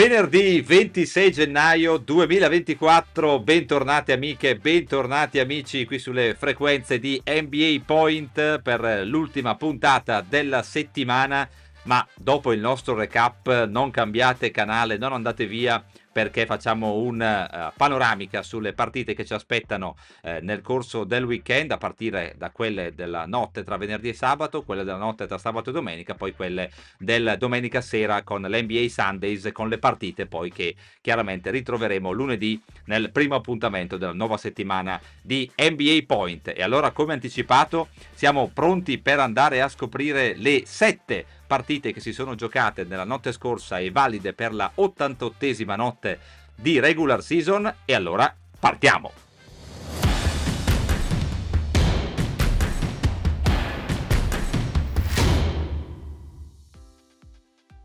Venerdì 26 gennaio 2024, bentornati amiche, bentornati amici qui sulle frequenze di NBA Point per l'ultima puntata della settimana, ma dopo il nostro recap non cambiate canale, non andate via perché facciamo una uh, panoramica sulle partite che ci aspettano eh, nel corso del weekend, a partire da quelle della notte tra venerdì e sabato, quelle della notte tra sabato e domenica, poi quelle del domenica sera con l'NBA Sundays, con le partite poi che chiaramente ritroveremo lunedì nel primo appuntamento della nuova settimana di NBA Point. E allora, come anticipato, siamo pronti per andare a scoprire le sette partite che si sono giocate nella notte scorsa e valide per la 88esima notte di regular season e allora partiamo!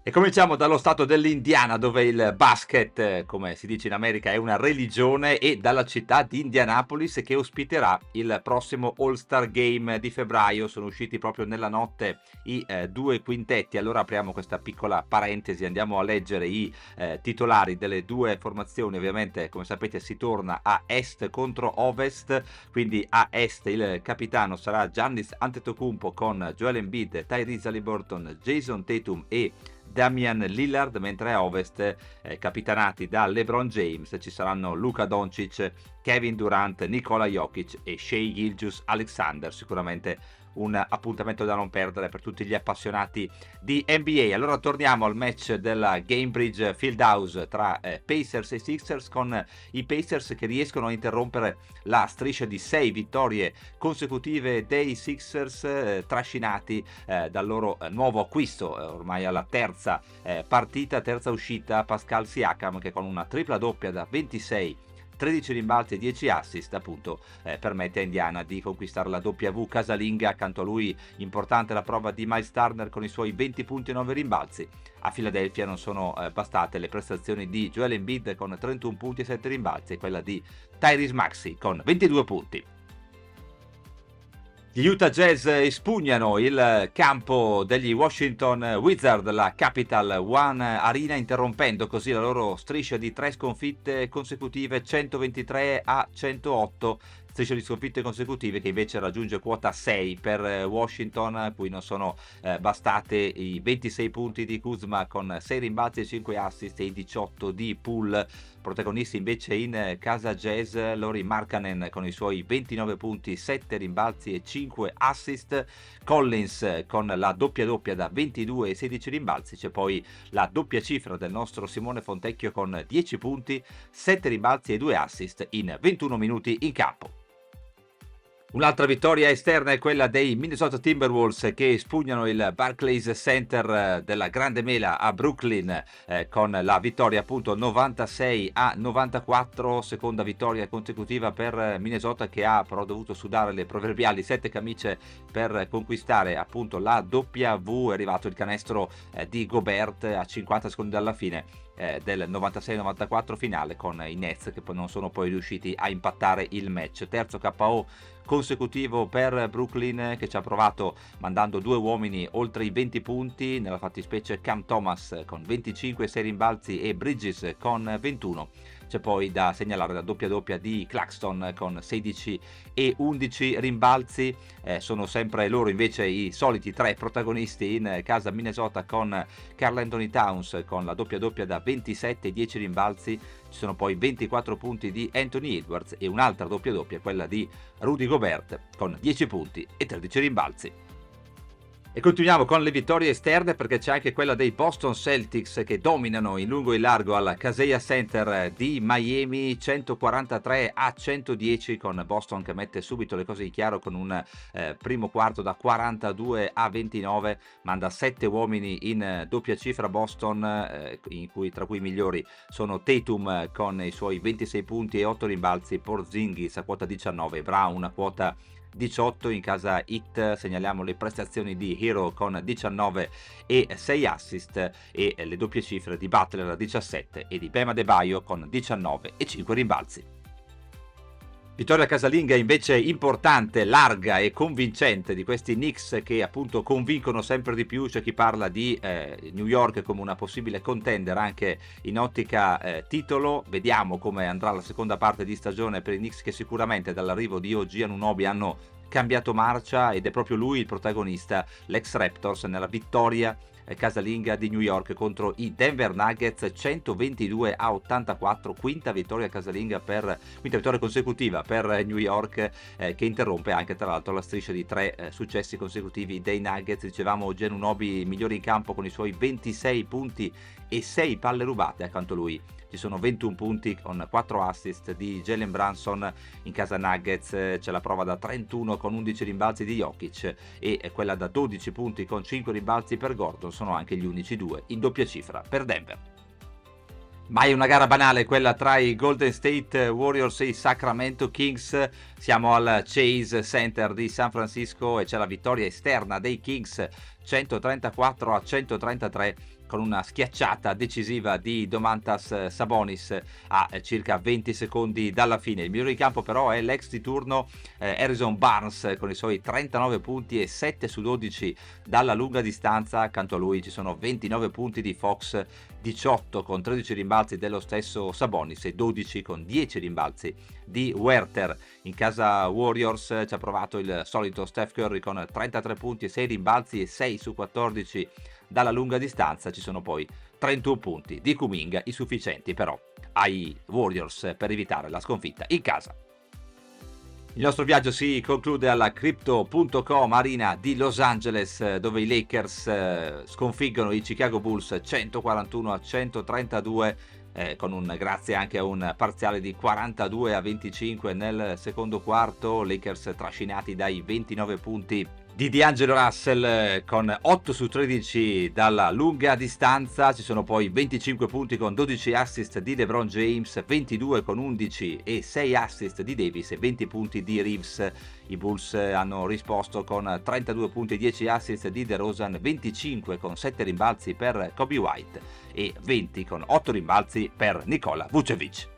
E cominciamo dallo stato dell'Indiana dove il basket, come si dice in America, è una religione e dalla città di Indianapolis che ospiterà il prossimo All-Star Game di febbraio. Sono usciti proprio nella notte i eh, due quintetti. Allora apriamo questa piccola parentesi, andiamo a leggere i eh, titolari delle due formazioni. Ovviamente, come sapete, si torna a est contro ovest, quindi a est il capitano sarà Giannis Antetokounmpo con Joel Embiid, Tyrese Halliburton, Jason Tatum e Damian Lillard, mentre a ovest, eh, capitanati da LeBron James, ci saranno Luca Doncic, Kevin Durant, Nikola Jokic e Shea Gilgius Alexander, sicuramente un appuntamento da non perdere per tutti gli appassionati di NBA. Allora torniamo al match della Gamebridge Fieldhouse tra eh, Pacers e Sixers con i Pacers che riescono a interrompere la striscia di sei vittorie consecutive dei Sixers eh, trascinati eh, dal loro eh, nuovo acquisto, eh, ormai alla terza eh, partita, terza uscita, Pascal Siakam che con una tripla doppia da 26 13 rimbalzi e 10 assist appunto eh, permette a Indiana di conquistare la W casalinga. Accanto a lui importante la prova di Miles Turner con i suoi 20 punti e 9 rimbalzi. A Philadelphia non sono eh, bastate le prestazioni di Joel Embiid con 31 punti e 7 rimbalzi e quella di Tyrese Maxi con 22 punti gli Utah Jazz espugnano il campo degli Washington Wizards, la Capital One Arena, interrompendo così la loro striscia di tre sconfitte consecutive 123 a 108 striscia di sconfitte consecutive che invece raggiunge quota 6 per eh, Washington, cui non sono eh, bastate i 26 punti di Kuzma con 6 rimbalzi e 5 assist e i 18 di Pool. Protagonisti invece in casa jazz Lori Markkanen con i suoi 29 punti, 7 rimbalzi e 5 assist. Collins con la doppia doppia da 22 e 16 rimbalzi. C'è poi la doppia cifra del nostro Simone Fontecchio con 10 punti, 7 rimbalzi e 2 assist in 21 minuti in campo. Un'altra vittoria esterna è quella dei Minnesota Timberwolves che espugnano il Barclays Center eh, della Grande Mela a Brooklyn eh, con la vittoria appunto 96 a 94, seconda vittoria consecutiva per Minnesota che ha però dovuto sudare le proverbiali sette camicie per conquistare appunto la W, è arrivato il canestro eh, di Gobert a 50 secondi dalla fine eh, del 96-94 finale con i Nets che poi non sono poi riusciti a impattare il match. Terzo KO consecutivo per Brooklyn che ci ha provato mandando due uomini oltre i 20 punti, nella fattispecie Cam Thomas con 25 6 rimbalzi e Bridges con 21 c'è poi da segnalare la doppia doppia di Claxton con 16 e 11 rimbalzi. Eh, sono sempre loro invece i soliti tre protagonisti in casa Minnesota con Carl Anthony Towns con la doppia doppia da 27 e 10 rimbalzi. Ci sono poi 24 punti di Anthony Edwards e un'altra doppia doppia, quella di Rudy Gobert con 10 punti e 13 rimbalzi. E continuiamo con le vittorie esterne perché c'è anche quella dei Boston Celtics che dominano in lungo e in largo al Kaseya Center di Miami 143 a 110 con Boston che mette subito le cose in chiaro con un eh, primo quarto da 42 a 29 manda 7 uomini in doppia cifra Boston eh, cui, tra cui i migliori sono Tatum con i suoi 26 punti e 8 rimbalzi Porzingis a quota 19 Brown a quota 18 in casa Hit segnaliamo le prestazioni di Hero con 19 e 6 assist e le doppie cifre di Butler 17 e di Bema De Baio con 19 e 5 rimbalzi. Vittoria casalinga invece importante, larga e convincente di questi Knicks che appunto convincono sempre di più, c'è chi parla di eh, New York come una possibile contender anche in ottica eh, titolo, vediamo come andrà la seconda parte di stagione per i Knicks che sicuramente dall'arrivo di OG Anunobi hanno cambiato marcia ed è proprio lui il protagonista, l'ex Raptors nella vittoria casalinga di New York contro i Denver Nuggets 122 a 84 quinta vittoria casalinga per quinta vittoria consecutiva per New York eh, che interrompe anche tra l'altro la striscia di tre eh, successi consecutivi dei Nuggets. Dicevamo Genunobi migliore in campo con i suoi 26 punti e 6 palle rubate. Accanto a lui ci sono 21 punti con 4 assist di Jalen Branson in casa Nuggets, c'è la prova da 31 con 11 rimbalzi di Jokic e quella da 12 punti con 5 rimbalzi per Gordon sono anche gli unici due in doppia cifra per Denver. Mai una gara banale quella tra i Golden State Warriors e i Sacramento Kings. Siamo al Chase Center di San Francisco e c'è la vittoria esterna dei Kings 134 a 133 con una schiacciata decisiva di Domantas Sabonis a circa 20 secondi dalla fine. Il migliore in campo però è l'ex di turno eh, Harrison Barnes con i suoi 39 punti e 7 su 12 dalla lunga distanza. Accanto a lui ci sono 29 punti di Fox, 18 con 13 rimbalzi dello stesso Sabonis e 12 con 10 rimbalzi di Werther. In casa Warriors ci ha provato il solito Steph Curry con 33 punti e 6 rimbalzi e 6 su 14 dalla lunga distanza ci sono poi 31 punti di Kuminga, insufficienti però ai Warriors per evitare la sconfitta in casa. Il nostro viaggio si conclude alla Crypto.com Arena di Los Angeles dove i Lakers eh, sconfiggono i Chicago Bulls 141 a 132 eh, con un, grazie anche a un parziale di 42 a 25 nel secondo quarto, Lakers trascinati dai 29 punti di D'Angelo Russell eh, con 8 su 13 dalla lunga distanza, ci sono poi 25 punti con 12 assist di LeBron James, 22 con 11 e 6 assist di Davis e 20 punti di Reeves. I Bulls eh, hanno risposto con 32 punti e 10 assist di DeRozan, 25 con 7 rimbalzi per Kobe White e 20 con 8 rimbalzi per Nikola Vucevic.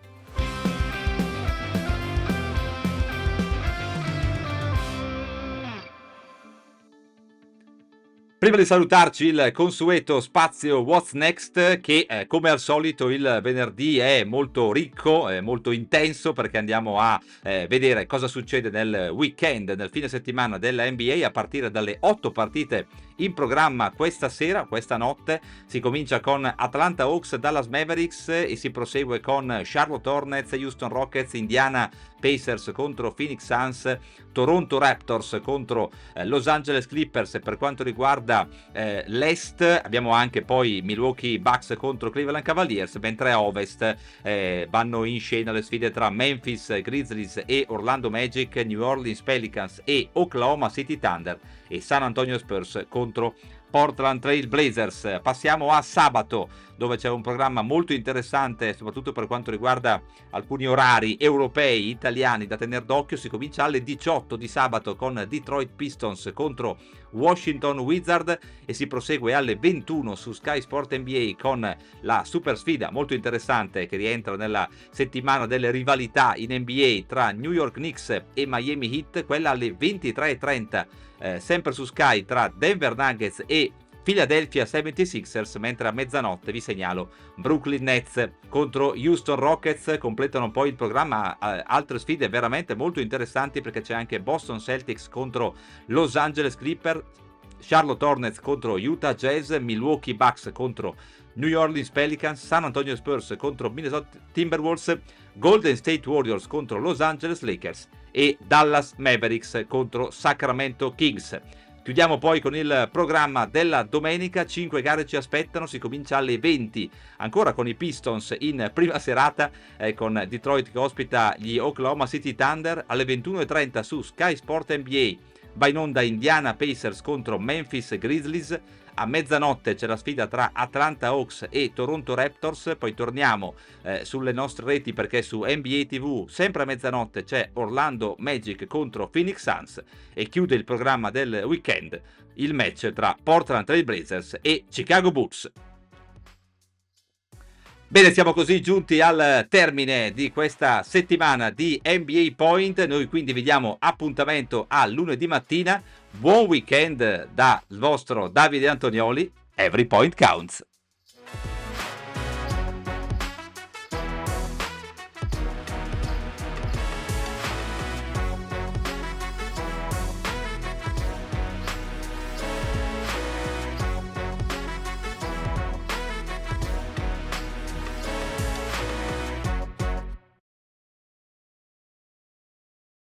Prima di salutarci il consueto spazio What's Next che eh, come al solito il venerdì è molto ricco, è molto intenso perché andiamo a eh, vedere cosa succede nel weekend, nel fine settimana della NBA a partire dalle 8 partite in programma questa sera, questa notte. Si comincia con Atlanta Hawks, Dallas Mavericks e si prosegue con Charlotte Hornets, Houston Rockets, Indiana Pacers contro Phoenix Suns, Toronto Raptors contro eh, Los Angeles Clippers per quanto riguarda eh, l'Est, abbiamo anche poi Milwaukee Bucks contro Cleveland Cavaliers, mentre a Ovest eh, vanno in scena le sfide tra Memphis Grizzlies e Orlando Magic, New Orleans Pelicans e Oklahoma City Thunder e San Antonio Spurs contro encontró Portland Trail Blazers. Passiamo a sabato dove c'è un programma molto interessante soprattutto per quanto riguarda alcuni orari europei italiani da tenere d'occhio. Si comincia alle 18 di sabato con Detroit Pistons contro Washington Wizard e si prosegue alle 21 su Sky Sport NBA con la super sfida molto interessante che rientra nella settimana delle rivalità in NBA tra New York Knicks e Miami Heat, quella alle 23.30 eh, sempre su Sky tra Denver Nuggets e Philadelphia 76ers, mentre a mezzanotte vi segnalo Brooklyn Nets contro Houston Rockets, completano poi il programma altre sfide veramente molto interessanti perché c'è anche Boston Celtics contro Los Angeles Clippers, Charlotte Hornets contro Utah Jazz, Milwaukee Bucks contro New Orleans Pelicans, San Antonio Spurs contro Minnesota Timberwolves, Golden State Warriors contro Los Angeles Lakers e Dallas Mavericks contro Sacramento Kings. Chiudiamo poi con il programma della domenica, 5 gare ci aspettano, si comincia alle 20, ancora con i Pistons in prima serata eh, con Detroit che ospita gli Oklahoma City Thunder, alle 21.30 su Sky Sport NBA va in onda Indiana Pacers contro Memphis Grizzlies, a mezzanotte c'è la sfida tra Atlanta Hawks e Toronto Raptors, poi torniamo eh, sulle nostre reti perché su NBA TV sempre a mezzanotte c'è Orlando Magic contro Phoenix Suns e chiude il programma del weekend il match tra Portland Trail Blazers e Chicago Bulls. Bene, siamo così giunti al termine di questa settimana di NBA Point. Noi quindi vi diamo appuntamento a lunedì mattina. Buon weekend dal vostro Davide Antonioli. Every point counts.